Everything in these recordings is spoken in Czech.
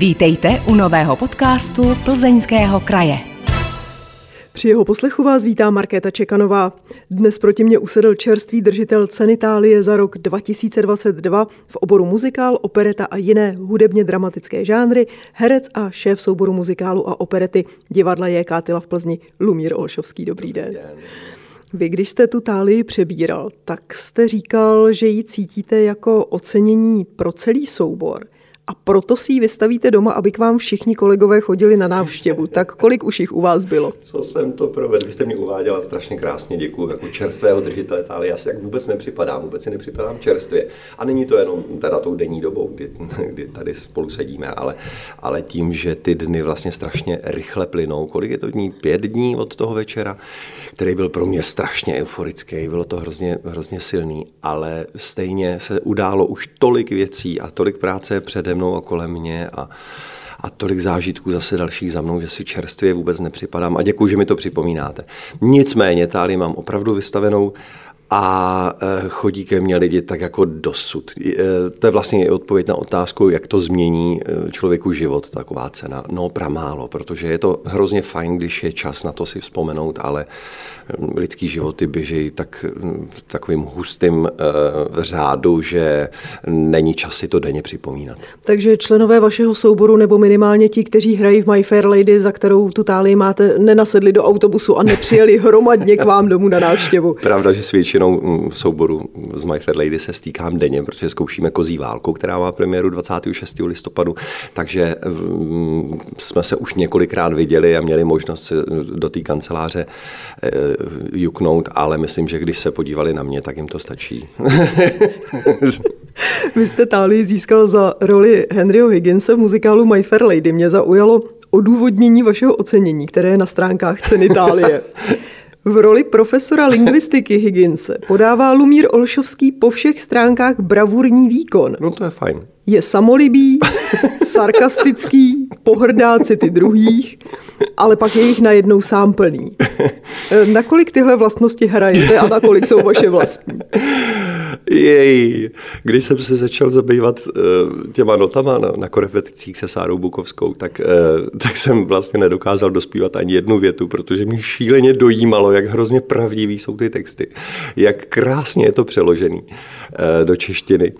Vítejte u nového podcastu Plzeňského kraje. Při jeho poslechu vás vítá Markéta Čekanová. Dnes proti mě usedl čerstvý držitel ceny Itálie za rok 2022 v oboru muzikál, opereta a jiné hudebně dramatické žánry, herec a šéf souboru muzikálu a operety divadla J.K. Tyla v Plzni Lumír Olšovský. Dobrý den. Vy, když jste tu Tálii přebíral, tak jste říkal, že ji cítíte jako ocenění pro celý soubor – a proto si ji vystavíte doma, aby k vám všichni kolegové chodili na návštěvu. Tak kolik už jich u vás bylo? Co jsem to provedl? Vy jste mě uváděla strašně krásně, děkuji. Jako čerstvého držitele tály, já si jak vůbec nepřipadám, vůbec si nepřipadám čerstvě. A není to jenom teda tou denní dobou, kdy, kdy tady spolu sedíme, ale, ale tím, že ty dny vlastně strašně rychle plynou. Kolik je to dní? Pět dní od toho večera, který byl pro mě strašně euforický, bylo to hrozně, hrozně silný, ale stejně se událo už tolik věcí a tolik práce přede mnou a kolem mě a, a tolik zážitků zase dalších za mnou, že si čerstvě vůbec nepřipadám a děkuji, že mi to připomínáte. Nicméně táli mám opravdu vystavenou a e, chodí ke mně lidi tak jako dosud. E, to je vlastně i odpověď na otázku, jak to změní e, člověku život, taková cena. No pramálo, protože je to hrozně fajn, když je čas na to si vzpomenout, ale lidský životy běží tak v takovým hustým řádu, že není čas si to denně připomínat. Takže členové vašeho souboru nebo minimálně ti, kteří hrají v My Fair Lady, za kterou tu tálii máte, nenasedli do autobusu a nepřijeli hromadně k vám domů na návštěvu. Pravda, že s většinou mm, v souboru z My Fair Lady se stýkám denně, protože zkoušíme Kozí válku, která má premiéru 26. listopadu, takže mm, jsme se už několikrát viděli a měli možnost se do té kanceláře eh, juknout, ale myslím, že když se podívali na mě, tak jim to stačí. Vy jste Tálii získal za roli Henryho Higginse v muzikálu My Fair Lady. Mě zaujalo odůvodnění vašeho ocenění, které je na stránkách ceny Itálie. V roli profesora lingvistiky Higginse podává Lumír Olšovský po všech stránkách bravurní výkon. No to je fajn. Je samolibý, sarkastický, pohrdá city druhých, ale pak je jich najednou sám plný. Nakolik tyhle vlastnosti hrajete a nakolik jsou vaše vlastní? Jej, když jsem se začal zabývat uh, těma notama na, na korepeticích se Sárou Bukovskou, tak, uh, tak jsem vlastně nedokázal dospívat ani jednu větu, protože mě šíleně dojímalo, jak hrozně pravdivý jsou ty texty, jak krásně je to přeložený uh, do češtiny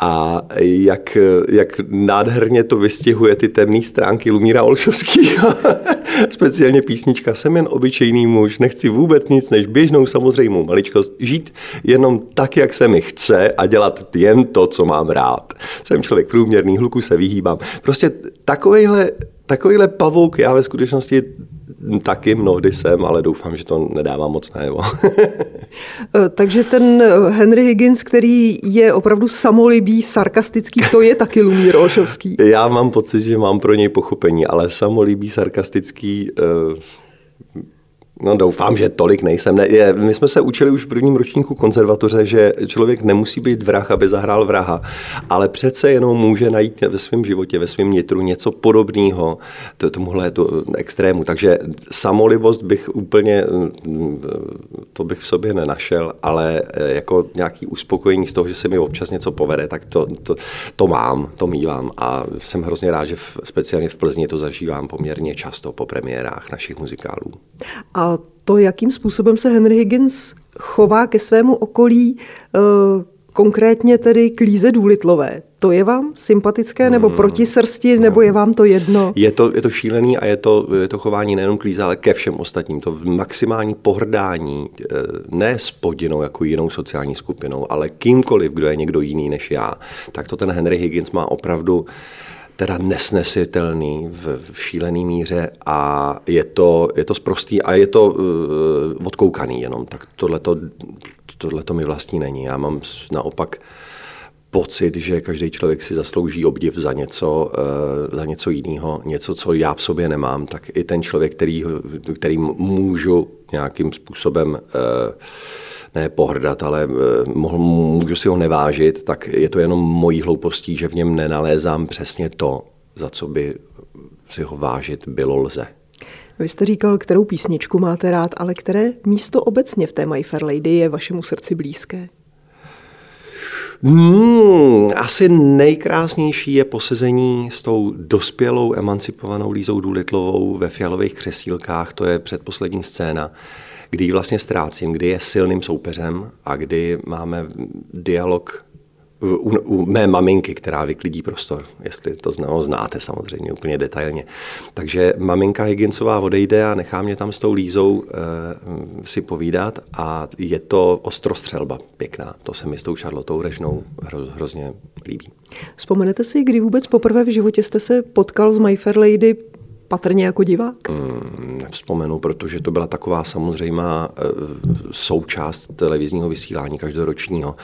a jak, jak nádherně to vystihuje ty temné stránky Lumíra Olšovského. Speciálně písnička Jsem jen obyčejný muž, nechci vůbec nic než běžnou samozřejmou maličkost, žít jenom tak, jak se mi chce a dělat jen to, co mám rád. Jsem člověk průměrný, hluku se vyhýbám. Prostě takovejhle, takovýhle pavouk já ve skutečnosti taky mnohdy jsem, ale doufám, že to nedává moc najevo. Eh, takže ten eh, Henry Higgins, který je opravdu samolibý, sarkastický, to je taky Lumír Olšovský. Já mám pocit, že mám pro něj pochopení, ale samolibý, sarkastický, uh No doufám, že tolik nejsem. Ne, je, my jsme se učili už v prvním ročníku konzervatoře, že člověk nemusí být vrah, aby zahrál vraha, ale přece jenom může najít ve svém životě, ve svém nitru něco podobného tomuhle to extrému. Takže samolibost bych úplně, to bych v sobě nenašel, ale eh, jako nějaký uspokojení z toho, že se mi občas něco povede, tak to, to, to mám, to mývám a jsem hrozně rád, že v, speciálně v Plzni to zažívám poměrně často po premiérách našich muzikálů. A to, jakým způsobem se Henry Higgins chová ke svému okolí, eh, konkrétně tedy k Líze Důlitlové. To je vám sympatické nebo hmm. proti srsti, nebo je vám to jedno? Je to, je to šílený a je to, je to chování nejenom k Líze, ale ke všem ostatním. To maximální pohrdání eh, ne s podinou jako jinou sociální skupinou, ale kýmkoliv, kdo je někdo jiný než já. Tak to ten Henry Higgins má opravdu teda nesnesitelný v, v šílený míře a je to, je to sprostý a je to uh, odkoukaný jenom. Tak tohleto, tohleto mi vlastní není. Já mám naopak pocit, že každý člověk si zaslouží obdiv za něco, uh, za něco jiného, něco, co já v sobě nemám, tak i ten člověk, který, který můžu nějakým způsobem uh, ne pohrdat, ale eh, mohl, můžu si ho nevážit, tak je to jenom mojí hloupostí, že v něm nenalézám přesně to, za co by si ho vážit bylo lze. Vy jste říkal, kterou písničku máte rád, ale které místo obecně v té My Fair Lady je vašemu srdci blízké? Hmm, asi nejkrásnější je posezení s tou dospělou, emancipovanou Lízou Důlitlovou ve fialových křesílkách. To je předposlední scéna, kdy ji vlastně ztrácím, kdy je silným soupeřem a kdy máme dialog u, u mé maminky, která vyklidí prostor, jestli to zná, znáte samozřejmě úplně detailně. Takže maminka Higginsová odejde a nechá mě tam s tou lízou e, si povídat a je to ostrostřelba pěkná. To se mi s tou Charlotou Režnou hro, hrozně líbí. Vzpomenete si, kdy vůbec poprvé v životě jste se potkal s My Fair Lady patrně jako divák? Mm, nevzpomenu, protože to byla taková samozřejmá e, součást televizního vysílání každoročního.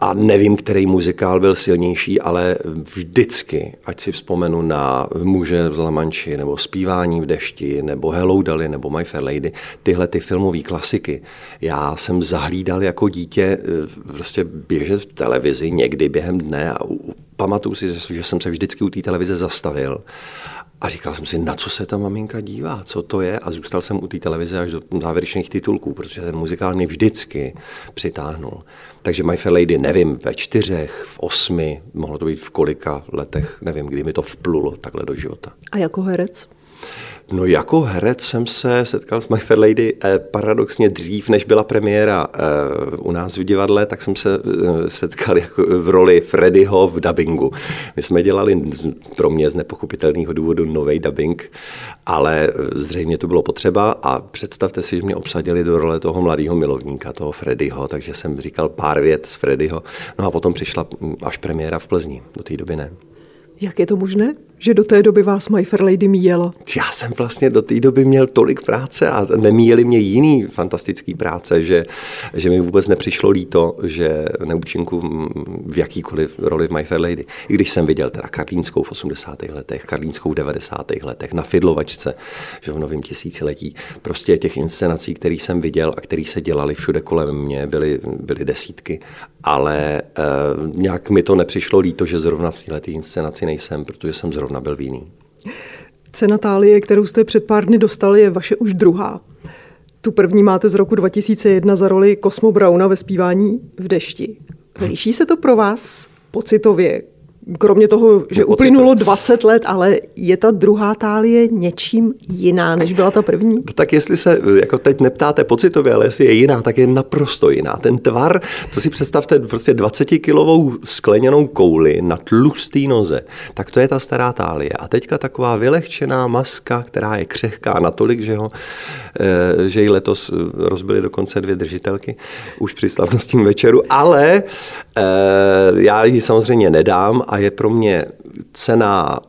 A nevím, který muzikál byl silnější, ale vždycky, ať si vzpomenu na Muže v Lamanči, nebo Spívání v dešti, nebo Hello Dolly, nebo My Fair Lady, tyhle ty filmové klasiky, já jsem zahlídal jako dítě eh, prostě běžet v televizi někdy během dne a pamatuju si, že jsem se vždycky u té televize zastavil a říkal jsem si, na co se ta maminka dívá, co to je a zůstal jsem u té televize až do závěrečných titulků, protože ten muzikál mě vždycky přitáhnul. Takže My Fair Lady nevím, ve čtyřech, v osmi, mohlo to být v kolika letech, nevím, kdy mi to vplulo takhle do života. A jako herec? No jako herec jsem se setkal s My Fair Lady eh, paradoxně dřív, než byla premiéra eh, u nás v divadle, tak jsem se eh, setkal jako v roli Freddyho v dubbingu. My jsme dělali pro mě z nepochopitelného důvodu nový dubbing, ale zřejmě to bylo potřeba a představte si, že mě obsadili do role toho mladého milovníka, toho Freddyho, takže jsem říkal pár vět z Freddyho. No a potom přišla hm, až premiéra v Plzni, do té doby ne. Jak je to možné? že do té doby vás My Fair Lady míjela? Já jsem vlastně do té doby měl tolik práce a nemíjeli mě jiný fantastický práce, že, že mi vůbec nepřišlo líto, že neúčinku v jakýkoliv roli v My Fair Lady. I když jsem viděl teda Karlínskou v 80. letech, Karlínskou v 90. letech, na Fidlovačce, že v novém tisíciletí. Prostě těch inscenací, které jsem viděl a které se dělali všude kolem mě, byly, byly desítky. Ale eh, nějak mi to nepřišlo líto, že zrovna v této inscenaci nejsem, protože jsem zrovna byl víný. Cena Tálie, kterou jste před pár dny dostali, je vaše už druhá. Tu první máte z roku 2001 za roli Cosmo Brauna ve zpívání v dešti. Liší se to pro vás pocitově kromě toho, že uplynulo 20 let, ale je ta druhá tálie něčím jiná, než byla ta první? Tak jestli se jako teď neptáte pocitově, ale jestli je jiná, tak je naprosto jiná. Ten tvar, to si představte prostě 20-kilovou skleněnou kouli na tlustý noze, tak to je ta stará tálie. A teďka taková vylehčená maska, která je křehká natolik, že, ho, eh, že ji letos rozbili dokonce dvě držitelky už při slavnostním večeru, ale eh, já ji samozřejmě nedám a je pro mě cená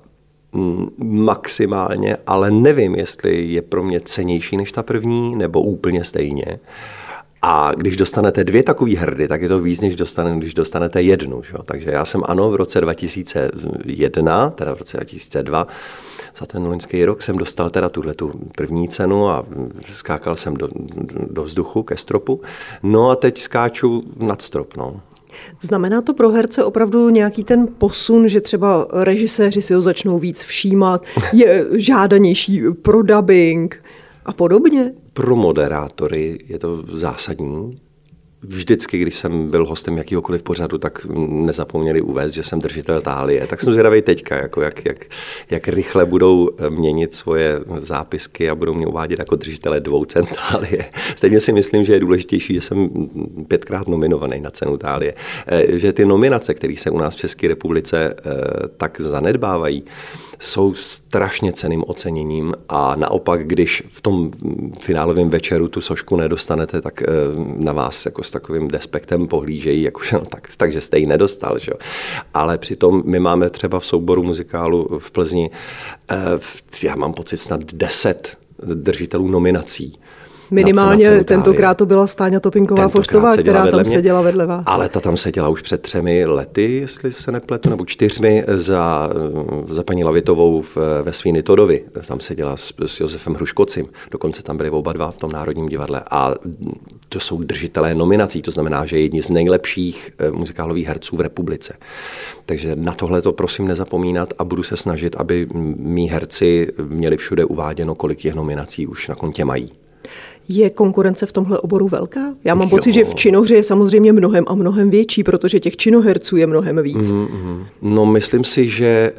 mm, maximálně, ale nevím, jestli je pro mě cenější než ta první, nebo úplně stejně. A když dostanete dvě takové hrdy, tak je to víc, než dostane, když dostanete jednu. Že? Takže já jsem ano, v roce 2001, teda v roce 2002, za ten loňský rok jsem dostal teda tuhle tu první cenu a skákal jsem do, do vzduchu ke stropu. No a teď skáču nad strop. No. Znamená to pro herce opravdu nějaký ten posun, že třeba režiséři si ho začnou víc všímat, je žádanější pro dubbing a podobně? Pro moderátory je to zásadní, vždycky, když jsem byl hostem jakýhokoliv pořadu, tak nezapomněli uvést, že jsem držitel tálie. Tak jsem zvědavý teďka, jako jak, jak, jak rychle budou měnit svoje zápisky a budou mě uvádět jako držitele dvou cen tálie. Stejně si myslím, že je důležitější, že jsem pětkrát nominovaný na cenu tálie. Eh, že ty nominace, které se u nás v České republice eh, tak zanedbávají, jsou strašně ceným oceněním a naopak, když v tom finálovém večeru tu sošku nedostanete, tak eh, na vás jako s takovým despektem pohlížejí, jako, no, tak, takže jste ji nedostal. Že? Ale přitom my máme třeba v souboru muzikálu v Plzni, eh, já mám pocit snad deset držitelů nominací Minimálně na tentokrát to byla Stáňa Topinková Foštová, která tam mě, seděla vedle vás. Ale ta tam seděla už před třemi lety, jestli se nepletu, nebo čtyřmi za, za paní Lavitovou v, ve Svíny Todovi. Tam seděla s, s Josefem Hruškocím. Dokonce tam byli oba dva v tom Národním divadle. A to jsou držitelé nominací, to znamená, že jedni z nejlepších eh, muzikálových herců v republice. Takže na tohle to prosím nezapomínat a budu se snažit, aby mý herci měli všude uváděno, kolik těch nominací už na kontě mají. Je konkurence v tomhle oboru velká? Já mám jo. pocit, že v činohře je samozřejmě mnohem a mnohem větší, protože těch činoherců je mnohem víc. Mm-hmm. No myslím si, že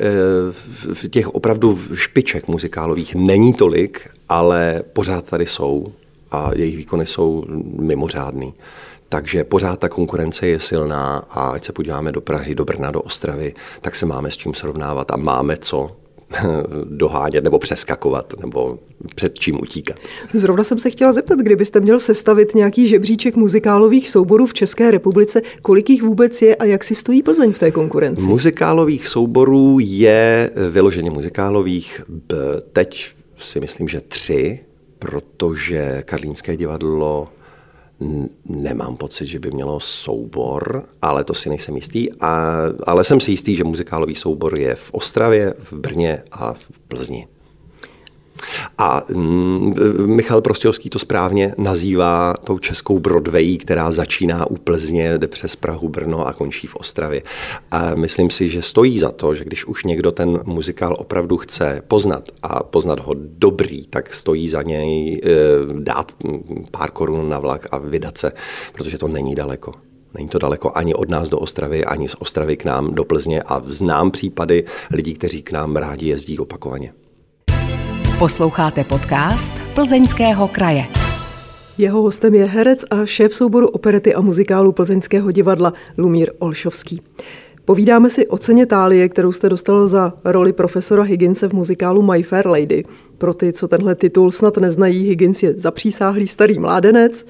v těch opravdu špiček muzikálových není tolik, ale pořád tady jsou a jejich výkony jsou mimořádný. Takže pořád ta konkurence je silná a ať se podíváme do Prahy, do Brna, do Ostravy, tak se máme s čím srovnávat a máme co dohánět nebo přeskakovat nebo před čím utíkat. Zrovna jsem se chtěla zeptat, kdybyste měl sestavit nějaký žebříček muzikálových souborů v České republice, kolik jich vůbec je a jak si stojí Plzeň v té konkurenci? Muzikálových souborů je vyloženě muzikálových teď si myslím, že tři, protože Karlínské divadlo nemám pocit, že by mělo soubor, ale to si nejsem jistý. A, ale jsem si jistý, že muzikálový soubor je v Ostravě, v Brně a v Plzni. A mm, Michal Prostějovský to správně nazývá tou českou Broadway, která začíná u Plzně, jde přes Prahu, Brno a končí v Ostravě. A myslím si, že stojí za to, že když už někdo ten muzikál opravdu chce poznat a poznat ho dobrý, tak stojí za něj e, dát pár korun na vlak a vydat se, protože to není daleko. Není to daleko ani od nás do Ostravy, ani z Ostravy k nám do Plzně a znám případy lidí, kteří k nám rádi jezdí opakovaně. Posloucháte podcast Plzeňského kraje. Jeho hostem je herec a šéf souboru operety a muzikálu Plzeňského divadla Lumír Olšovský. Povídáme si o ceně Tálie, kterou jste dostal za roli profesora Higginse v muzikálu My Fair Lady. Pro ty, co tenhle titul snad neznají, Higgins je zapřísáhlý starý mládenec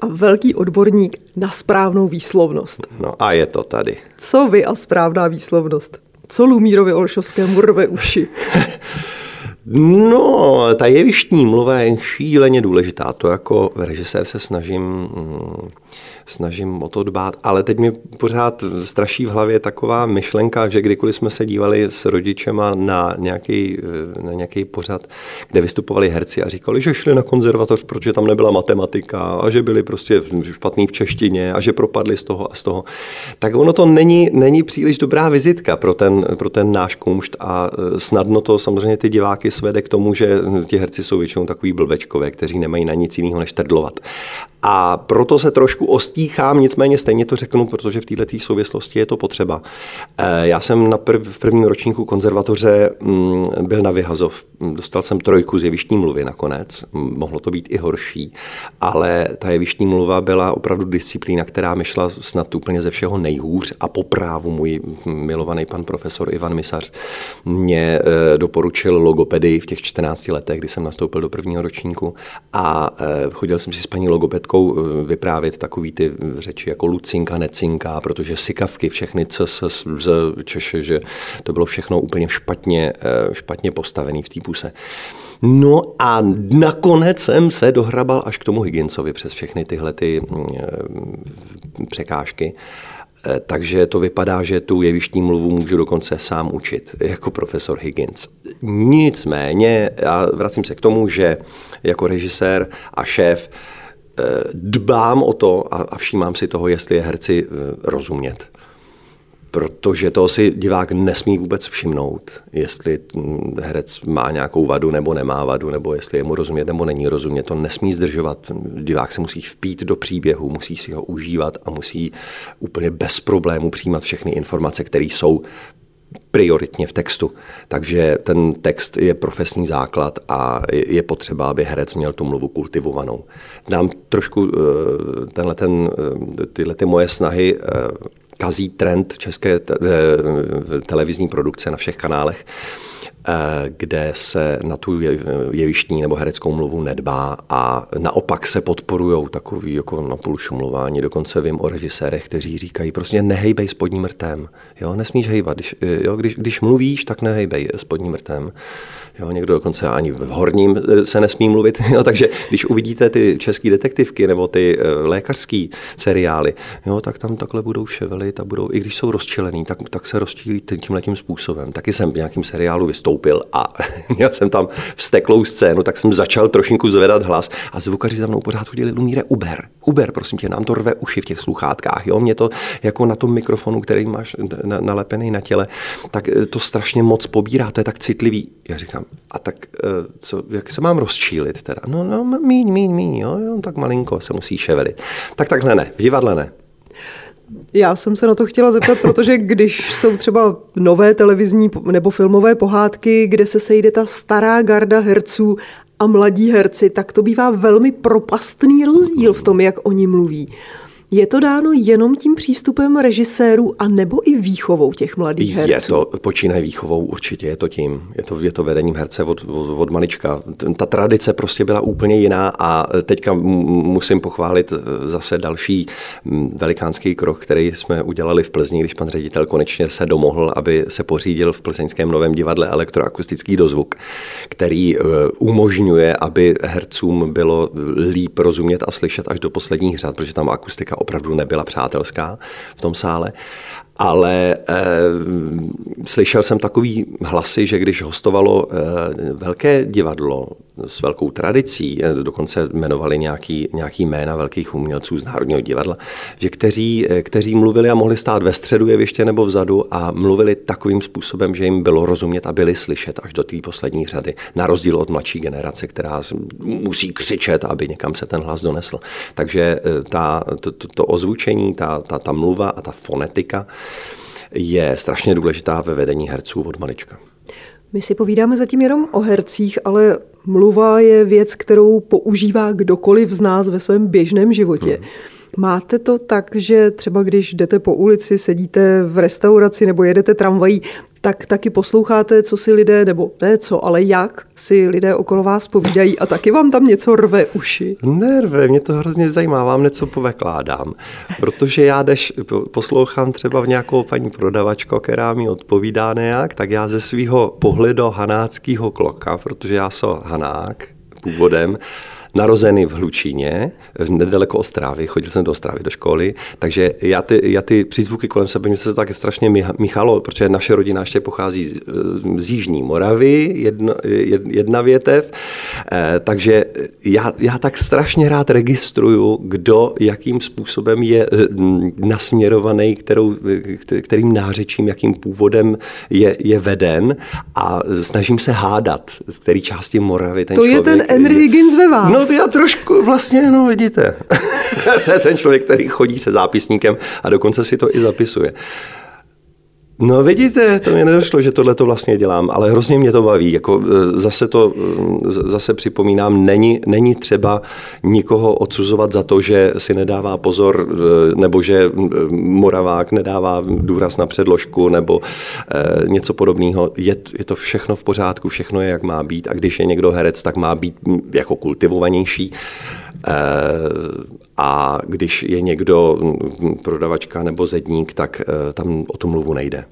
a velký odborník na správnou výslovnost. No a je to tady. Co vy a správná výslovnost? Co Lumírovi Olšovskému rve uši? No, ta jevištní mluva je šíleně důležitá. To jako režisér se snažím mm, snažím o to dbát, ale teď mi pořád straší v hlavě taková myšlenka, že kdykoliv jsme se dívali s rodičema na nějaký, na nějaký pořad, kde vystupovali herci a říkali, že šli na konzervatoř, protože tam nebyla matematika a že byli prostě špatný v češtině a že propadli z toho a z toho, tak ono to není, není příliš dobrá vizitka pro ten, pro ten náš kumšt a e, snadno to samozřejmě ty diváky svede k tomu, že ti herci jsou většinou takový blbečkové, kteří nemají na nic jiného než trdlovat. A proto se trošku ostíchám, nicméně stejně to řeknu, protože v této souvislosti je to potřeba. Eh, já jsem na prv, v prvním ročníku konzervatoře mm, byl na Vyhazov. Dostal jsem trojku z jevištní mluvy nakonec. Mohlo to být i horší, ale ta jevištní mluva byla opravdu disciplína, která mi šla snad úplně ze všeho nejhůř a po právu můj milovaný pan profesor Ivan Misař mě eh, doporučil logopedii v těch 14 letech, kdy jsem nastoupil do prvního ročníku a eh, chodil jsem si s paní logoped Květkou eh, vyprávět takový ty řeči jako Lucinka, Necinka, protože sikavky, všechny C, S, Z, Češe, že to bylo všechno úplně špatně, eh, špatně postavený v té puse. No a nakonec jsem se dohrabal až k tomu Higginsovi přes všechny tyhle ty mm, eh, překážky. Takže to vypadá, že tu jevištní mluvu můžu dokonce sám učit, jako profesor Higgins. Nicméně, já vracím se k tomu, že jako režisér a šéf dbám o to a, všímám si toho, jestli je herci eh, rozumět. Protože to si divák nesmí vůbec všimnout, jestli hm, herec má nějakou vadu nebo nemá vadu, nebo jestli je mu rozumět nebo není rozumět. To nesmí zdržovat. Divák se musí vpít do příběhu, musí si ho užívat a musí úplně bez problému přijímat všechny informace, které jsou prioritně v textu. Takže ten text je profesní základ a je potřeba, aby herec měl tu mluvu kultivovanou. Nám trošku eh, tenhle ten, eh, tyhle ty moje snahy eh, kazí trend české televizní produkce na všech kanálech kde se na tu jevištní nebo hereckou mluvu nedbá a naopak se podporují takový jako napůl šumlování. Dokonce vím o režisérech, kteří říkají, prostě nehejbej spodním rtem. Jo, nesmíš hejbat. Když, jo, když, když mluvíš, tak nehejbej spodním rtem. Jo, někdo dokonce ani v horním eh, se nesmí mluvit. Jo, takže když uvidíte ty české detektivky nebo ty eh, lékařské seriály, jo, tak tam takhle budou ševelit a budou, i když jsou rozčilený, tak, tak se rozčílí tímhle tím způsobem. Taky jsem v nějakém seriálu vystoupil vstoupil a měl jsem tam vsteklou scénu, tak jsem začal trošinku zvedat hlas a zvukaři za mnou pořád chodili, Lumíre, Uber, Uber, prosím tě, nám to rve uši v těch sluchátkách, jo, mě to jako na tom mikrofonu, který máš nalepený na těle, tak eh, to strašně moc pobírá, to je tak citlivý. Já říkám, a tak eh, co, jak se mám rozčílit teda? No, no, míň, míň, míň, jo, jo, tak malinko se musí ševelit. Tak takhle ne, v divadle ne. Já jsem se na to chtěla zeptat, protože když jsou třeba nové televizní nebo filmové pohádky, kde se sejde ta stará garda herců a mladí herci, tak to bývá velmi propastný rozdíl v tom, jak oni mluví. Je to dáno jenom tím přístupem režisérů a nebo i výchovou těch mladých herců? Je to, počínaje výchovou určitě, je to tím. Je to, je to vedením herce od, od, od malička. Ta tradice prostě byla úplně jiná a teďka musím pochválit eh, zase další velikánský krok, který jsme udělali v Plzni, když pan ředitel konečně se domohl, aby se pořídil v plzeňském novém divadle elektroakustický dozvuk, který eh, umožňuje, aby hercům bylo líp rozumět a slyšet až do posledních řad, protože tam akustika opravdu nebyla přátelská v tom sále. Ale eh, slyšel jsem takový hlasy, že když hostovalo eh, velké divadlo s velkou tradicí, eh, dokonce jmenovali nějaký, nějaký jména velkých umělců z Národního divadla, že kteří, eh, kteří mluvili a mohli stát ve středu jeviště nebo vzadu a mluvili takovým způsobem, že jim bylo rozumět a byli slyšet až do té poslední řady, na rozdíl od mladší generace, která musí křičet, aby někam se ten hlas donesl. Takže eh, ta, to, to, to ozvučení, ta, ta, ta mluva a ta fonetika, je strašně důležitá ve vedení herců od malička. My si povídáme zatím jenom o hercích, ale mluva je věc, kterou používá kdokoliv z nás ve svém běžném životě. Hmm. Máte to tak, že třeba když jdete po ulici, sedíte v restauraci nebo jedete tramvají, tak taky posloucháte, co si lidé, nebo ne co, ale jak si lidé okolo vás povídají a taky vám tam něco rve uši. Nerve, mě to hrozně zajímá, vám něco povekládám, protože já jdeš, poslouchám třeba v nějakou paní prodavačko, která mi odpovídá nejak, tak já ze svého pohledu hanáckého kloka, protože já jsem hanák původem, narozený v Hlučíně, nedaleko Ostrávy, chodil jsem do Ostrávy do školy, takže já ty, já ty přízvuky kolem sebe, mě se tak strašně míchalo, protože naše rodina ještě pochází z, z Jižní Moravy, jedno, jedna větev, eh, takže já, já tak strašně rád registruju, kdo jakým způsobem je eh, nasměrovaný, kterou, kterým nářečím, jakým původem je, je veden a snažím se hádat, z které části Moravy ten to člověk... To je ten Henry Higgins ve vás. No já trošku vlastně, no vidíte. to je ten člověk, který chodí se zápisníkem a dokonce si to i zapisuje. No vidíte, to mi nedošlo, že tohle to vlastně dělám, ale hrozně mě to baví. Jako e, zase to, e, zase připomínám, není, není třeba nikoho odsuzovat za to, že si nedává pozor, e, nebo že Moravák nedává důraz na předložku, nebo něco podobného. Je, je to všechno v pořádku, všechno je, jak má být a když je někdo herec, tak má být jako kultivovanější. A když je někdo prodavačka nebo zedník, tak tam o tu mluvu nejde.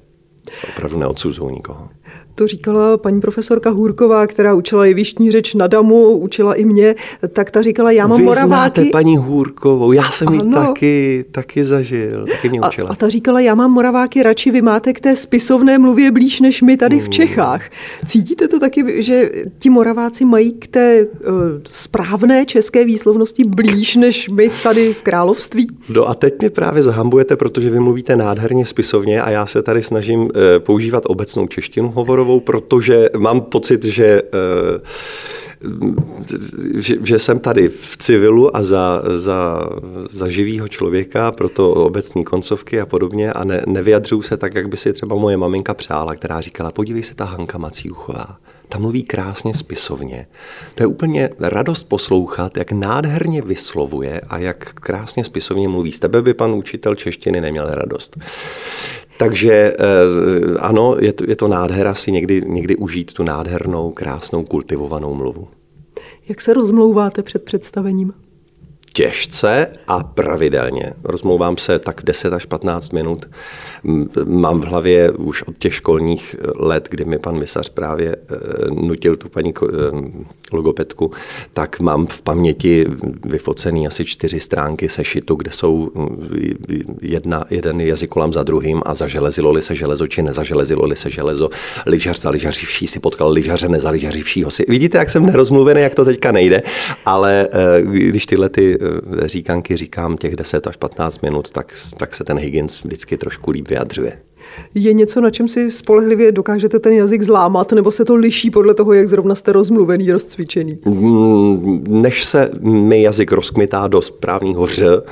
Opravdu neodsuzují nikoho. To říkala paní profesorka Hůrková, která učila jevištní řeč na Damu, učila i mě, tak ta říkala, já mám Vy moraváky. znáte paní Hůrkovou, já jsem ji taky, taky zažil, taky mě učila. A, a ta říkala, já mám moraváky radši, vy máte k té spisovné mluvě blíž než my tady v hmm. Čechách. Cítíte to taky, že ti moraváci mají k té uh, správné české výslovnosti blíž než my tady v království? No a teď mě právě zahambujete, protože vy mluvíte nádherně spisovně a já se tady snažím uh, používat obecnou češtinu hovorovou, protože mám pocit, že uh, že, že jsem tady v civilu a za, za, za živýho člověka, proto obecní koncovky a podobně a ne, nevyjadřuju se tak, jak by si třeba moje maminka přála, která říkala, podívej se ta Hanka Macíuchová, ta mluví krásně spisovně. To je úplně radost poslouchat, jak nádherně vyslovuje a jak krásně spisovně mluví. Z tebe by pan učitel češtiny neměl radost. Takže eh, ano, je to, je to nádhera si někdy, někdy užít tu nádhernou, krásnou, kultivovanou mluvu. Jak se rozmlouváte před představením? Těžce a pravidelně. Rozmlouvám se tak 10 až 15 minut. Mám v hlavě už od těch školních let, kdy mi pan Misař právě eh, nutil tu paní eh, logopedku, tak mám v paměti vyfocený asi čtyři stránky sešitu, kde jsou jedna, jeden jazykolam za druhým a zaželezilo-li se železo, či nezaželezilo-li se železo. Lyžař za lyžařivší si potkal lyžaře nezaližařivšího si. Vidíte, jak jsem nerozmluvený, jak to teďka nejde, ale eh, když tyhle říkanky říkám těch 10 až 15 minut, tak, tak se ten Higgins vždycky trošku líp vyjadřuje. Je něco, na čem si spolehlivě dokážete ten jazyk zlámat, nebo se to liší podle toho, jak zrovna jste rozmluvený, rozcvičený? Mm, než se mi jazyk rozkmitá do správného ř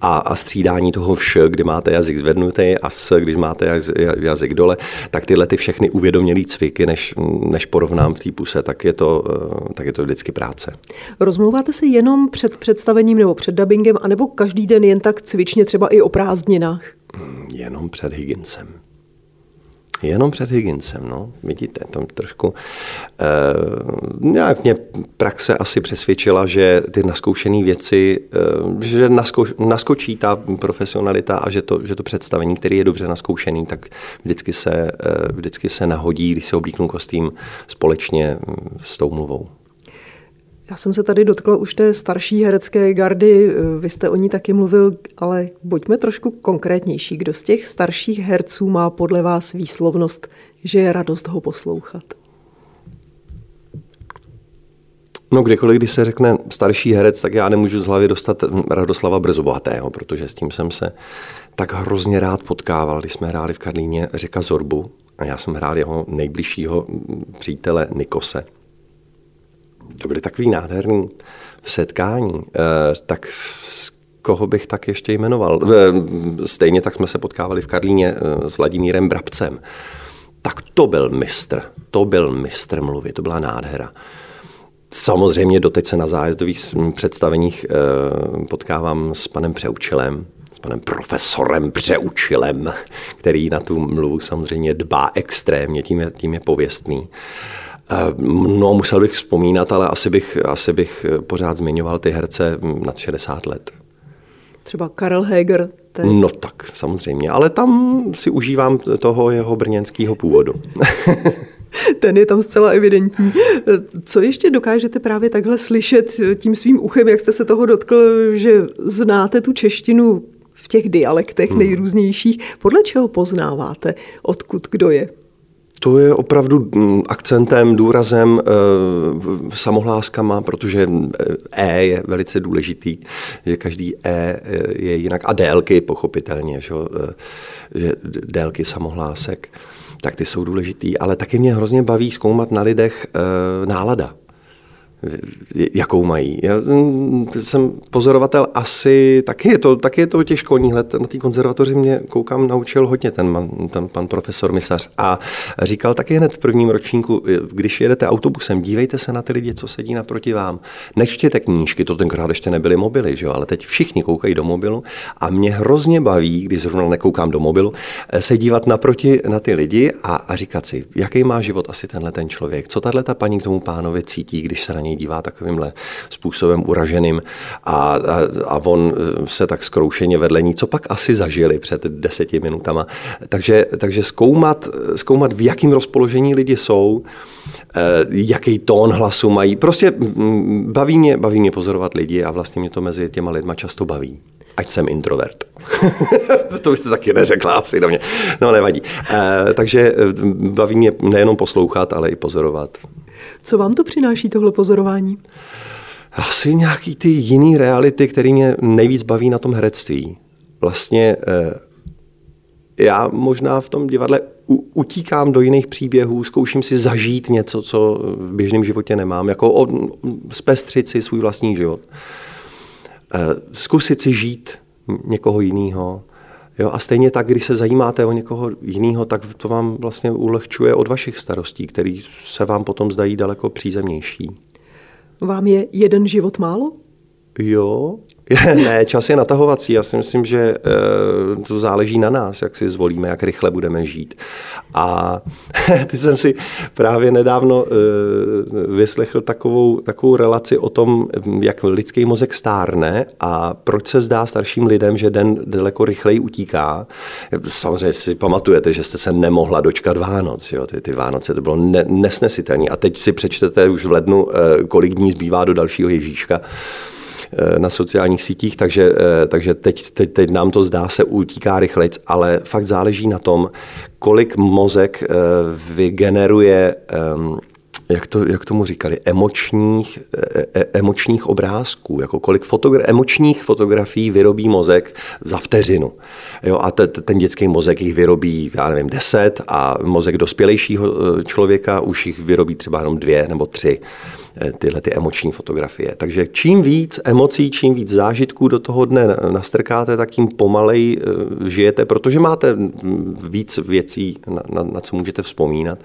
a, a střídání toho vš, kdy máte jazyk zvednutý a s, když máte jazyk dole, tak tyhle ty všechny uvědomělý cviky, než, než porovnám v té puse, tak je, to, eh, tak je to vždycky práce. Rozmluváte se jenom před představením nebo před dubbingem, anebo každý den jen tak cvičně třeba i o prázdninách? Jenom před Higginsem. Jenom před Higginsem, no. Vidíte, tam trošku... Eh, nějak mě praxe asi přesvědčila, že ty naskoušené věci, eh, že nasko, naskočí ta profesionalita a že to, že to představení, který je dobře naskoušený, tak vždycky se, eh, vždycky se nahodí, když se oblíknu kostým společně hm, s tou mluvou. Já jsem se tady dotkla už té starší herecké gardy, vy jste o ní taky mluvil, ale buďme trošku konkrétnější. Kdo z těch starších herců má podle vás výslovnost, že je radost ho poslouchat? No kdykoliv, když se řekne starší herec, tak já nemůžu z hlavy dostat Radoslava Brzobohatého, protože s tím jsem se tak hrozně rád potkával, když jsme hráli v Karlíně Řeka Zorbu a já jsem hrál jeho nejbližšího přítele Nikose to byly takový nádherný setkání. Eh, tak koho bych tak ještě jmenoval? Eh, stejně tak jsme se potkávali v Karlíně eh, s Vladimírem Brabcem. Tak to byl mistr. To byl mistr mluvy, to byla nádhera. Samozřejmě doteď se na zájezdových představeních potkávám s panem Přeučilem, s panem profesorem Přeučilem, který na tu mluvu samozřejmě dbá extrémně, tím je, tím je pověstný. No, musel bych vzpomínat, ale asi bych, asi bych pořád zmiňoval ty herce nad 60 let. Třeba Karel Heger. Ten... No tak, samozřejmě, ale tam si užívám toho jeho brněnského původu. Ten je tam zcela evidentní. Co ještě dokážete právě takhle slyšet tím svým uchem, jak jste se toho dotkl, že znáte tu češtinu v těch dialektech hmm. nejrůznějších? Podle čeho poznáváte, odkud kdo je? To je opravdu mm, akcentem, důrazem, eh, samohláskama, protože E je velice důležitý, že každý E je jinak. A délky, pochopitelně, že, eh, že délky samohlásek, tak ty jsou důležitý. Ale taky mě hrozně baví zkoumat na lidech eh, nálada jakou mají. Já jsem pozorovatel asi, taky je to, taky je to těch školních let, na té konzervatoři mě koukám, naučil hodně ten, man, ten pan profesor Misař a říkal taky hned v prvním ročníku, když jedete autobusem, dívejte se na ty lidi, co sedí naproti vám. Nečtěte knížky, to tenkrát ještě nebyly mobily, že jo? ale teď všichni koukají do mobilu a mě hrozně baví, když zrovna nekoukám do mobilu, se dívat naproti na ty lidi a, a říkat si, jaký má život asi tenhle ten člověk, co tahle ta paní k tomu pánovi cítí, když se na něj dívá takovýmhle způsobem uraženým a, a, a on se tak zkroušeně vedle ní, co pak asi zažili před deseti minutama. Takže, takže zkoumat, zkoumat, v jakém rozpoložení lidi jsou, eh, jaký tón hlasu mají. Prostě mm, baví mě, baví mě pozorovat lidi a vlastně mě to mezi těma lidma často baví ať jsem introvert. to byste taky neřekla asi do mě. No nevadí. E, takže eh, baví mě nejenom poslouchat, ale i pozorovat. Co vám to přináší tohle pozorování? Asi nějaký ty jiný reality, které mě nejvíc baví na tom herectví. Vlastně e, já možná v tom divadle utíkám do jiných příběhů, zkouším si zažít něco, co v běžném životě nemám, jako o, zpestřit si svůj vlastní život. Eh, zkusit si žít někoho jiného. Jo, a stejně tak, když se zajímáte o někoho jiného, tak to vám vlastně ulehčuje od vašich starostí, které se vám potom zdají daleko přízemnější. Vám je jeden život málo? Jo, ne, čas je natahovací. Já si myslím, že uh, to záleží na nás, jak si zvolíme, jak rychle budeme žít. A teď jsem si právě nedávno uh, vyslechl takovou, takovou relaci o tom, jak lidský mozek stárne a proč se zdá starším lidem, že den daleko rychleji utíká. Samozřejmě si pamatujete, že jste se nemohla dočkat Vánoc. Jo? Ty, ty Vánoce to bylo ne, nesnesitelné. A teď si přečtete už v lednu, uh, kolik dní zbývá do dalšího Ježíška. Eh, na sociálních sítích, takže, eh, takže teď, teď, teď nám to zdá se utíká rychleji, ale fakt záleží na tom, kolik mozek eh, vygeneruje jak, to, jak tomu říkali, emočních, e, emočních obrázků, jako kolik fotogra- emočních fotografií vyrobí mozek za vteřinu. Jo, a te, ten dětský mozek jich vyrobí, já nevím, deset a mozek dospělejšího člověka už jich vyrobí třeba jenom dvě nebo tři. Eh, tyhle ty emoční fotografie. Takže čím víc emocí, čím víc zážitků do toho dne nastrkáte, tak tím pomalej eh, žijete, protože máte víc věcí, na, na, na co můžete vzpomínat.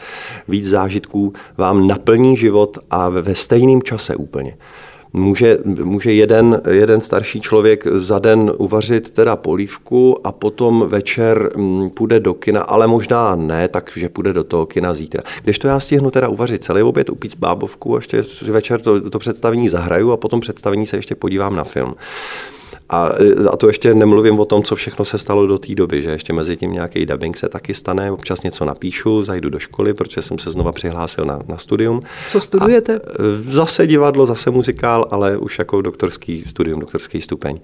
Víc zážitků vám naplní život a ve stejném čase úplně. Může, může jeden, jeden starší člověk za den uvařit teda polívku a potom večer mm, půjde do kina, ale možná ne, takže půjde do toho kina zítra. Když to já stihnu teda uvařit celý oběd, upít bábovku a ještě večer to, to představení zahraju a potom představení se ještě podívám na film. A, a to ještě nemluvím o tom, co všechno se stalo do té doby, že ještě mezi tím nějaký dubbing se taky stane, občas něco napíšu, zajdu do školy, protože jsem se znova přihlásil na, na studium. Co studujete? A zase divadlo, zase muzikál, ale už jako doktorský studium, doktorský stupeň.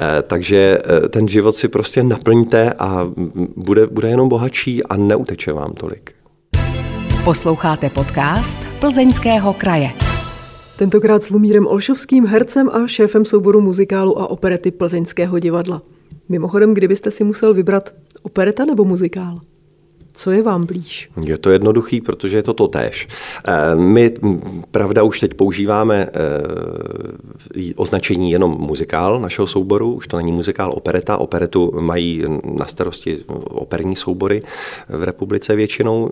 E, takže e, ten život si prostě naplňte a bude, bude jenom bohatší a neuteče vám tolik. Posloucháte podcast Plzeňského kraje. Tentokrát s Lumírem Olšovským, hercem a šéfem souboru muzikálu a operety Plzeňského divadla. Mimochodem, kdybyste si musel vybrat opereta nebo muzikál? Co je vám blíž? Je to jednoduchý, protože je to totéž. Eh, my, pravda, už teď používáme eh, označení jenom muzikál našeho souboru, už to není muzikál opereta. Operetu mají na starosti operní soubory v republice většinou,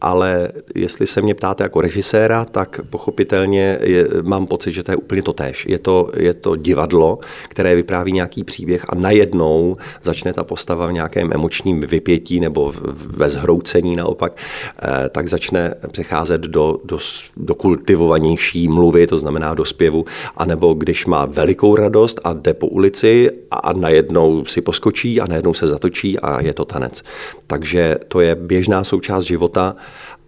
ale jestli se mě ptáte jako režiséra, tak pochopitelně je, mám pocit, že to je úplně totéž. Je to, je to divadlo, které vypráví nějaký příběh a najednou začne ta postava v nějakém emočním vypětí nebo ve zhroucení naopak, eh, tak začne přecházet do, do, do kultivovanější mluvy, to znamená do zpěvu, anebo když má velikou radost a jde po ulici a najednou si poskočí a najednou se zatočí a je to tanec. Takže to je běžná součást života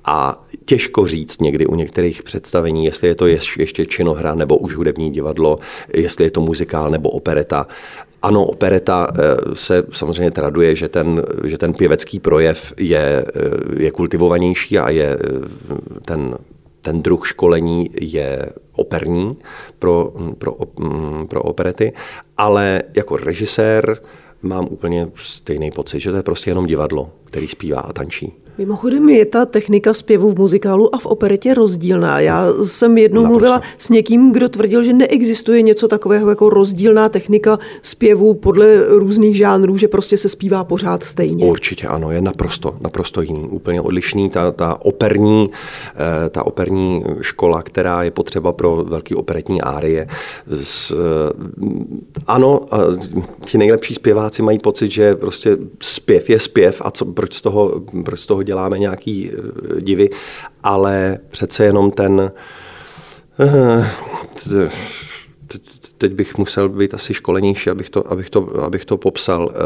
a těžko říct někdy u některých představení, jestli je to ještě činohra nebo už hudební divadlo, jestli je to muzikál nebo opereta. Ano, opereta eh, se samozřejmě traduje, že ten, že ten pěvecký projev je, eh, je kultivovanější a je eh, ten, ten druh školení je operní pro, pro, mm, pro operety, ale jako režisér mám úplně stejný pocit, že to je prostě jenom divadlo, který zpívá a tančí. Mimochodem je ta technika zpěvu v muzikálu a v operetě rozdílná. Já jsem jednou Naprosto. mluvila s někým, kdo tvrdil, že neexistuje něco takového jako rozdílná technika zpěvu podle různých žánrů, že prostě se zpívá pořád stejně. Určitě ano, je naprosto, naprosto jiný, úplně odlišný. Ta, ta, operní, eh, ta operní škola, která je potřeba pro velký operetní árie. S, eh, ano, ti nejlepší zpěváci mají pocit, že prostě zpěv je zpěv a co, proč z toho, proč z toho děláme nějaký eh, divy, ale přece jenom ten eh, teď bych musel být asi školenější, abych to, abych to, abych to popsal. Eh,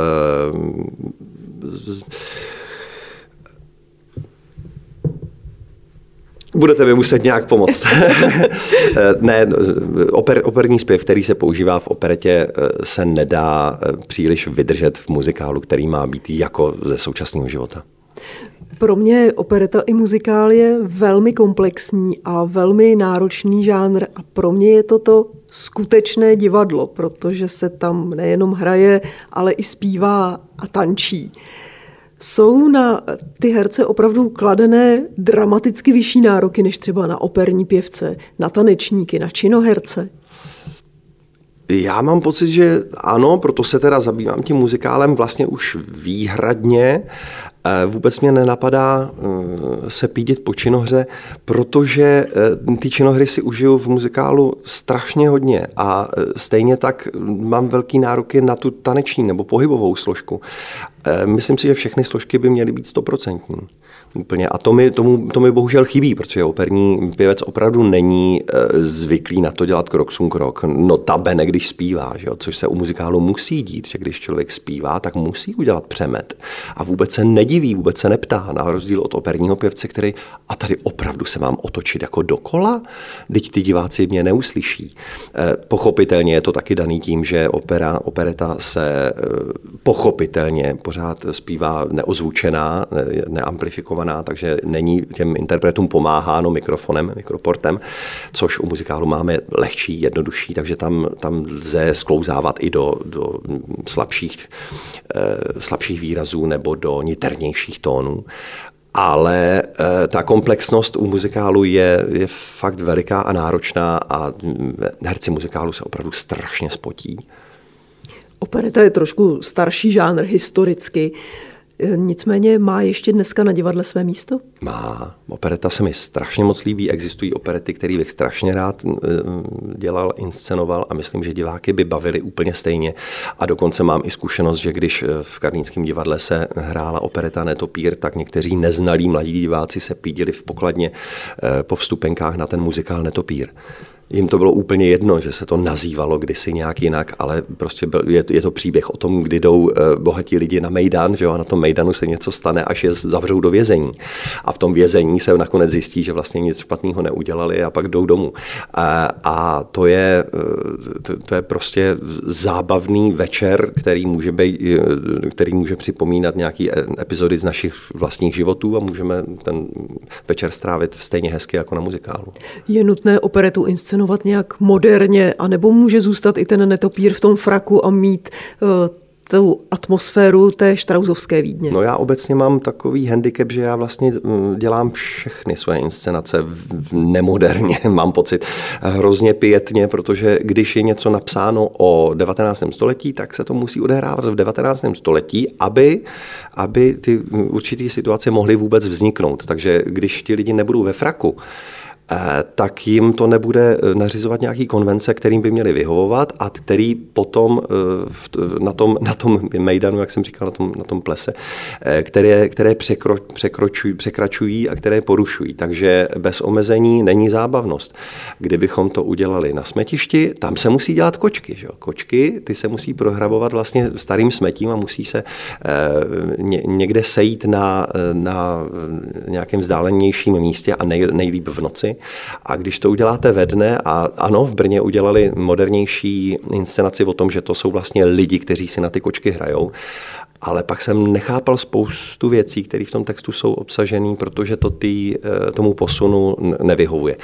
Budete mi muset nějak pomoct. ne, oper, operní zpěv, který se používá v operetě, se nedá příliš vydržet v muzikálu, který má být jako ze současného života. Pro mě opereta i muzikál je velmi komplexní a velmi náročný žánr a pro mě je to to skutečné divadlo, protože se tam nejenom hraje, ale i zpívá a tančí. Jsou na ty herce opravdu kladené dramaticky vyšší nároky než třeba na operní pěvce, na tanečníky, na činoherce? Já mám pocit, že ano, proto se teda zabývám tím muzikálem vlastně už výhradně. Eh, vůbec mě nenapadá eh, se pídit po činohře, protože eh, ty činohry si užiju v muzikálu strašně hodně a stejně tak mám velký nároky na tu taneční nebo pohybovou složku. Myslím si, že všechny složky by měly být stoprocentní. Úplně. A to mi, tomu, to mi bohužel chybí, protože operní pěvec opravdu není zvyklý na to dělat krok sum krok. No tabene, když zpívá, že jo? což se u muzikálu musí dít, že když člověk zpívá, tak musí udělat přemet. A vůbec se nediví, vůbec se neptá, na rozdíl od operního pěvce, který, a tady opravdu se mám otočit jako dokola, teď ty diváci mě neuslyší. E, pochopitelně je to taky daný tím, že opera, opereta se e, pochopitelně pořád zpívá neozvučená, neamplifikovaná takže není těm interpretům pomáháno mikrofonem, mikroportem, což u muzikálu máme lehčí, jednodušší, takže tam, tam lze sklouzávat i do, do slabších, eh, slabších výrazů nebo do niternějších tónů. Ale eh, ta komplexnost u muzikálu je, je fakt veliká a náročná a herci muzikálu se opravdu strašně spotí. Opereta je trošku starší žánr historicky. Nicméně má ještě dneska na divadle své místo? Má. Opereta se mi strašně moc líbí. Existují operety, které bych strašně rád eh, dělal, inscenoval a myslím, že diváky by bavili úplně stejně. A dokonce mám i zkušenost, že když eh, v Karlínském divadle se hrála opereta Netopír, tak někteří neznalí mladí diváci se pídili v pokladně eh, po vstupenkách na ten muzikál Netopír jim to bylo úplně jedno, že se to nazývalo kdysi nějak jinak, ale prostě byl, je, je to příběh o tom, kdy jdou uh, bohatí lidi na Mejdan, že jo, a na tom Mejdanu se něco stane, až je zavřou do vězení. A v tom vězení se nakonec zjistí, že vlastně nic špatného neudělali a pak jdou domů. A, a to, je, eh, to, to je prostě zábavný večer, který může, být, eh, který může připomínat nějaký epizody z našich vlastních životů a můžeme ten večer strávit stejně hezky jako na muzikálu. Je nutné operetu inscenovat definovat nějak moderně, anebo může zůstat i ten netopír v tom fraku a mít uh, tu atmosféru té štrauzovské Vídně? No já obecně mám takový handicap, že já vlastně mm, dělám všechny své inscenace nemoderně, mám pocit, hrozně pětně, protože když je něco napsáno o 19. století, tak se to musí odehrávat v 19. století, aby, aby ty určité situace mohly vůbec vzniknout. Takže když ti lidi nebudou ve fraku, Eh, tak jim to nebude eh, nařizovat nějaký konvence, kterým by měli vyhovovat a který potom eh, na tom, na tom Mejdanu, jak jsem říkal, na tom, na tom plese, které, které překro, překročují, překračují a které porušují. Takže bez omezení není zábavnost. Kdybychom to udělali na smetišti, tam se musí dělat kočky. Že? Kočky, ty se musí prohrabovat vlastně starým smetím a musí se někde sejít na, na nějakém vzdálenějším místě a nej, nejlíp v noci a když to uděláte ve dne, a ano, v Brně udělali modernější inscenaci o tom, že to jsou vlastně lidi, kteří si na ty kočky hrajou, ale pak jsem nechápal spoustu věcí, které v tom textu jsou obsažené, protože to tý, eh, tomu posunu nevyhovuje.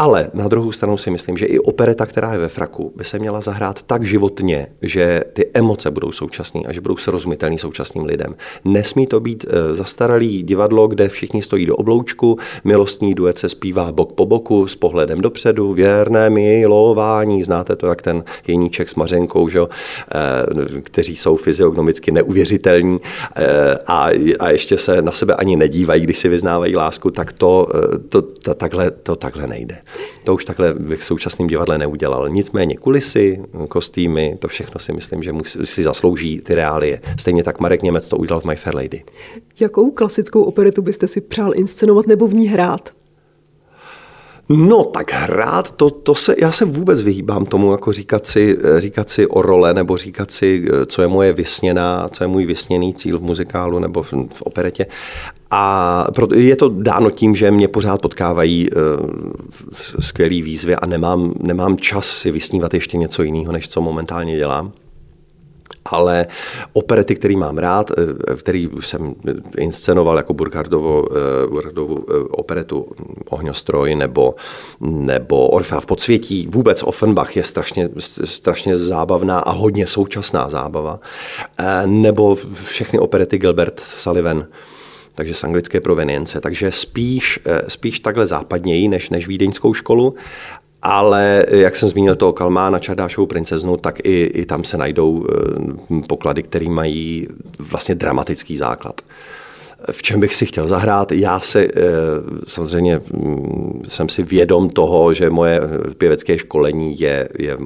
Ale na druhou stranu si myslím, že i opereta, která je ve fraku, by se měla zahrát tak životně, že ty emoce budou současné a že budou srozumitelné současným lidem. Nesmí to být eh, zastaralý divadlo, kde všichni stojí do obloučku, milostní duet se zpívá bok po boku s pohledem dopředu, věrné milování, znáte to, jak ten Jeníček s Mařenkou, že? Eh, kteří jsou fyziognomicky neuvěřitelní eh, a, a ještě se na sebe ani nedívají, když si vyznávají lásku, tak to, to, to, takhle, to takhle nejde. To už takhle v současném divadle neudělal. Nicméně kulisy, kostýmy, to všechno si myslím, že musí, si zaslouží ty reálie. Stejně tak Marek Němec to udělal v My Fair Lady. Jakou klasickou operetu byste si přál inscenovat nebo v ní hrát? No, tak hrát, to, to se, já se vůbec vyhýbám tomu, jako říkat si, říkat si o role, nebo říkat si, co je moje vysněná, co je můj vysněný cíl v muzikálu nebo v, v operetě. A je to dáno tím, že mě pořád potkávají uh, skvělý výzvy a nemám, nemám čas si vysnívat ještě něco jiného, než co momentálně dělám. Ale operety, který mám rád, eh, který jsem inscenoval jako Burgardovo, eh, Burgardovu eh, operetu Ohňostroj nebo, nebo Orfea v podsvětí, vůbec Offenbach je strašně, strašně zábavná a hodně současná zábava, nebo všechny operety Gilbert Sullivan, takže z anglické provenience. Takže spíš, spíš takhle západněji než, než vídeňskou školu ale jak jsem zmínil toho Kalmána, Čardášovou princeznu, tak i, i tam se najdou eh, poklady, které mají vlastně dramatický základ. V čem bych si chtěl zahrát? Já se eh, samozřejmě mm, jsem si vědom toho, že moje pěvecké školení je, je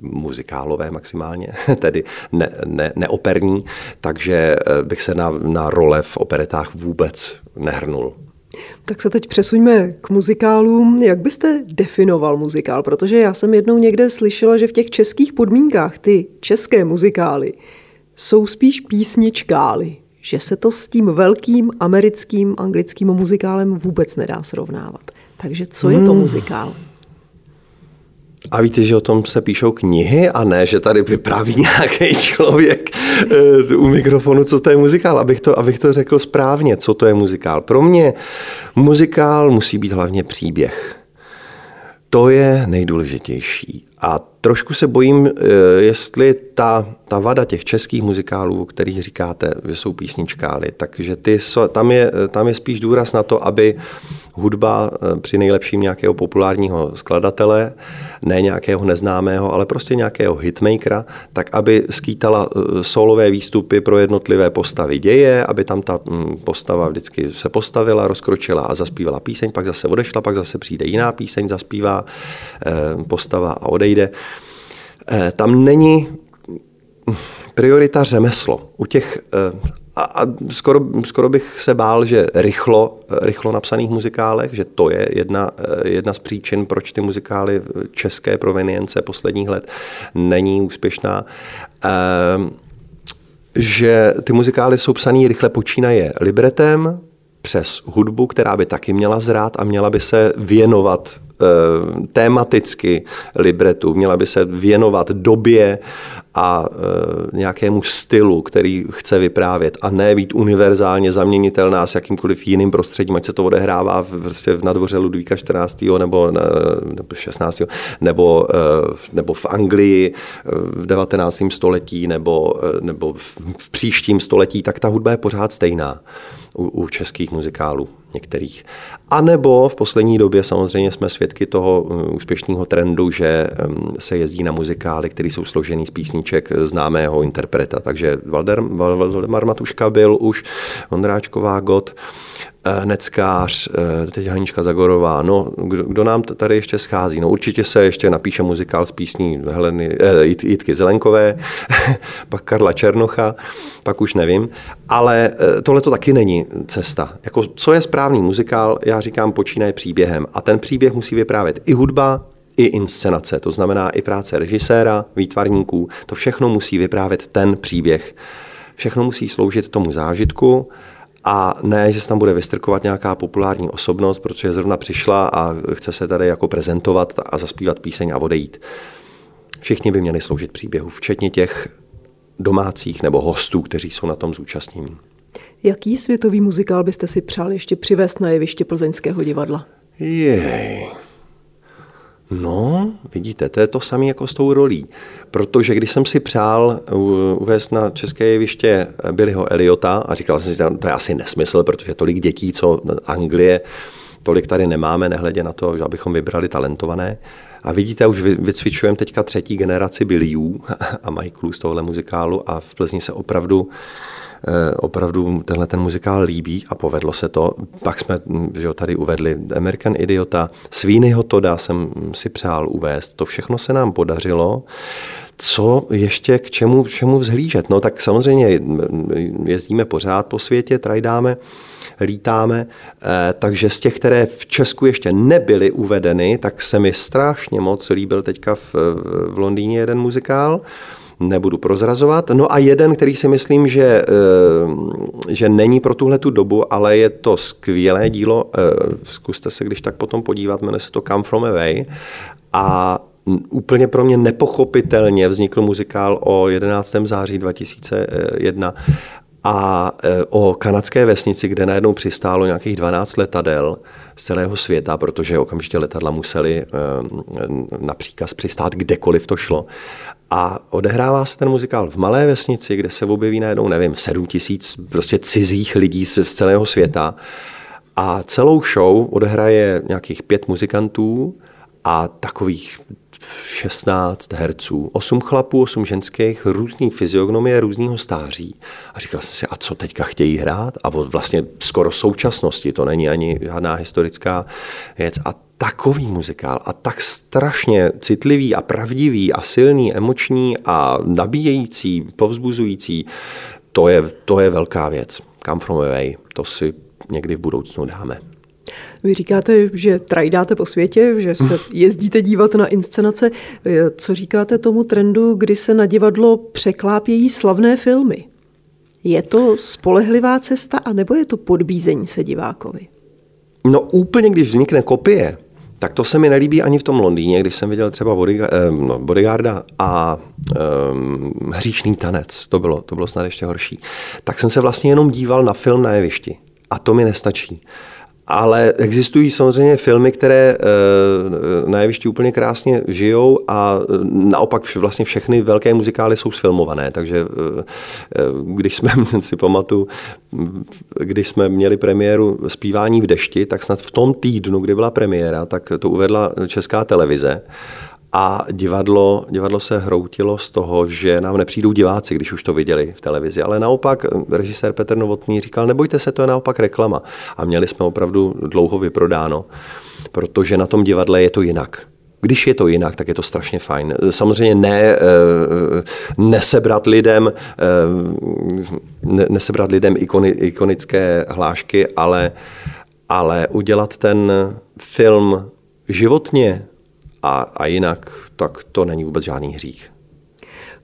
muzikálové maximálně, tedy ne, ne, neoperní, takže eh, bych se na, na role v operetách vůbec nehrnul. Tak se teď přesuňme k muzikálům. Jak byste definoval muzikál? Protože já jsem jednou někde slyšela, že v těch českých podmínkách ty české muzikály jsou spíš písničkály, že se to s tím velkým americkým anglickým muzikálem vůbec nedá srovnávat. Takže co je to hmm. muzikál? A víte, že o tom se píšou knihy a ne, že tady vypráví nějaký člověk eh, u mikrofonu, co to je muzikál, abych to, abych to řekl správně, co to je muzikál. Pro mě muzikál musí být hlavně příběh. To je nejdůležitější. A trošku se bojím, eh, jestli ta, ta vada těch českých muzikálů, o kterých říkáte, že jsou písničkály, takže ty, tam, je, tam je spíš důraz na to, aby hudba eh, při nejlepším nějakého populárního skladatele, ne nějakého neznámého, ale prostě nějakého hitmakera, tak aby skýtala eh, solové výstupy pro jednotlivé postavy děje, aby tam ta hm, postava vždycky se postavila, rozkročila a zaspívala píseň, pak zase odešla, pak zase přijde jiná píseň, zaspívá postava a odejde. Eh, tam není priorita řemeslo. U těch, eh, a, a skoro, skoro bych se bál, že rychlo, rychlo napsaných muzikálech, že to je jedna, eh, jedna z příčin, proč ty muzikály české provenience posledních let není úspěšná. Že ty muzikály jsou psané rychle počínaje libretem, přes hudbu, která by taky měla zrát a měla by se věnovat tématicky libretu, měla by se věnovat době a e, nějakému stylu, který chce vyprávět a ne být univerzálně zaměnitelná s jakýmkoliv jiným prostředím, ať se to odehrává v, prostě na dvoře Ludvíka 14. nebo, nebo 16. nebo, nebo v Anglii v 19. století nebo, nebo v, v příštím století, tak ta hudba je pořád stejná u, u českých muzikálů některých. A nebo v poslední době samozřejmě jsme svědky toho um, úspěšného trendu, že se jezdí na muzikály, které jsou složený z písniček známého interpreta. Takže Valdemar Matuška byl už, Ondráčková God, Eh, Neckář, eh, teď Hanička Zagorová, no, kdo, kdo nám tady ještě schází? No určitě se ještě napíše muzikál z písní Heleny, eh, Jitky Zelenkové, pak Karla Černocha, pak už nevím, ale eh, tohle to taky není cesta. Jako, co je správný muzikál, já říkám, počínaje příběhem a ten příběh musí vyprávět i hudba, i inscenace, to znamená i práce režiséra, výtvarníků, to všechno musí vyprávět ten příběh. Všechno musí sloužit tomu zážitku, a ne, že se tam bude vystrkovat nějaká populární osobnost, protože zrovna přišla a chce se tady jako prezentovat a zaspívat píseň a odejít. Všichni by měli sloužit příběhu, včetně těch domácích nebo hostů, kteří jsou na tom zúčastnění. Jaký světový muzikál byste si přál ještě přivést na jeviště Plzeňského divadla? Jej. No, vidíte, to je to samé jako s tou rolí. Protože když jsem si přál uvést na české jeviště Billyho Eliota a říkal jsem si, to je asi nesmysl, protože tolik dětí, co Anglie, tolik tady nemáme, nehledě na to, že abychom vybrali talentované. A vidíte, už vycvičujeme teďka třetí generaci Billyů a Michaelů z tohohle muzikálu a v Plzni se opravdu opravdu tenhle ten muzikál líbí a povedlo se to. Pak jsme že jo, tady uvedli American Idiota, Svýnyho Toda jsem si přál uvést. To všechno se nám podařilo. Co ještě k čemu, čemu vzhlížet? No tak samozřejmě jezdíme pořád po světě, trajdáme, lítáme, eh, takže z těch, které v Česku ještě nebyly uvedeny, tak se mi strašně moc líbil teďka v, v Londýně jeden muzikál, nebudu prozrazovat. No a jeden, který si myslím, že, eh, že není pro tuhle tu dobu, ale je to skvělé dílo, eh, zkuste se když tak potom podívat, jmenuje se to Come From Away a úplně pro mě nepochopitelně vznikl muzikál o 11. září 2001 a e, o kanadské vesnici, kde najednou přistálo nějakých 12 letadel z celého světa, protože okamžitě letadla museli e, na příkaz přistát kdekoliv to šlo. A odehrává se ten muzikál v malé vesnici, kde se objeví najednou, nevím, 7 tisíc prostě cizích lidí z, z celého světa. A celou show odehraje nějakých pět muzikantů a takových 16 herců, 8 chlapů, 8 ženských, různý fyziognomie, různého stáří. A říkal jsem si, a co teďka chtějí hrát? A vlastně skoro současnosti, to není ani žádná historická věc. A takový muzikál a tak strašně citlivý a pravdivý a silný, emoční a nabíjející, povzbuzující, to je, to je velká věc. Come from away, to si někdy v budoucnu dáme. Vy říkáte, že trajdáte po světě, že se jezdíte dívat na inscenace. Co říkáte tomu trendu, kdy se na divadlo překlápějí slavné filmy? Je to spolehlivá cesta, anebo je to podbízení se divákovi? No úplně, když vznikne kopie, tak to se mi nelíbí ani v tom Londýně, když jsem viděl třeba eh, no, Bodyguarda a um, Hříšný tanec, to bylo, to bylo snad ještě horší, tak jsem se vlastně jenom díval na film na jevišti. A to mi nestačí. Ale existují samozřejmě filmy, které eh, na jevišti úplně krásně žijou a eh, naopak vlastně všechny velké muzikály jsou sfilmované. Takže eh, když jsme, si pamatuju, když jsme měli premiéru Spívání v dešti, tak snad v tom týdnu, kdy byla premiéra, tak to uvedla česká televize a divadlo, divadlo se hroutilo z toho, že nám nepřijdou diváci, když už to viděli v televizi. Ale naopak režisér Petr Novotný říkal, nebojte se, to je naopak reklama. A měli jsme opravdu dlouho vyprodáno, protože na tom divadle je to jinak. Když je to jinak, tak je to strašně fajn. Samozřejmě ne, eh, nesebrat lidem, eh, nesebrat lidem ikonické hlášky, ale, ale udělat ten film životně a, a jinak, tak to není vůbec žádný hřích.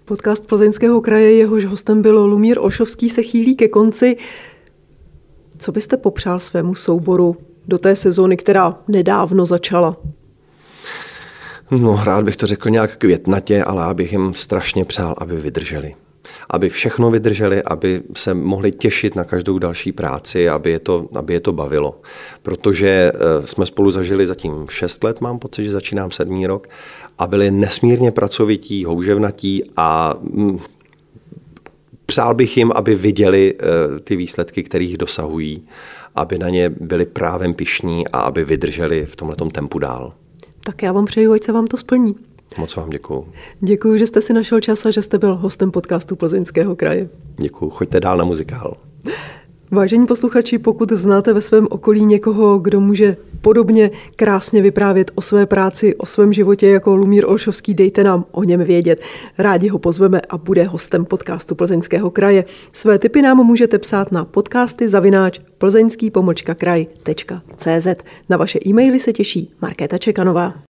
Podcast Plzeňského kraje, jehož hostem bylo Lumír Ošovský, se chýlí ke konci. Co byste popřál svému souboru do té sezóny, která nedávno začala? No, rád bych to řekl nějak květnatě, ale abych jim strašně přál, aby vydrželi aby všechno vydrželi, aby se mohli těšit na každou další práci, aby je to, aby je to bavilo. Protože eh, jsme spolu zažili zatím 6 let, mám pocit, že začínám sedmý rok, a byli nesmírně pracovití, houževnatí a mm, přál bych jim, aby viděli eh, ty výsledky, kterých dosahují, aby na ně byli právem pišní a aby vydrželi v tomhle tempu dál. Tak já vám přeju, ať se vám to splní. Moc vám děkuju. Děkuji, že jste si našel čas a že jste byl hostem podcastu Plzeňského kraje. Děkuji. Choďte dál na muzikál. Vážení posluchači, pokud znáte ve svém okolí někoho, kdo může podobně krásně vyprávět o své práci, o svém životě jako Lumír Olšovský, dejte nám o něm vědět. Rádi ho pozveme a bude hostem podcastu Plzeňského kraje. Své tipy nám můžete psát na podcasty zavináč plzeňský kraj.cz. Na vaše e-maily se těší Markéta Čekanová.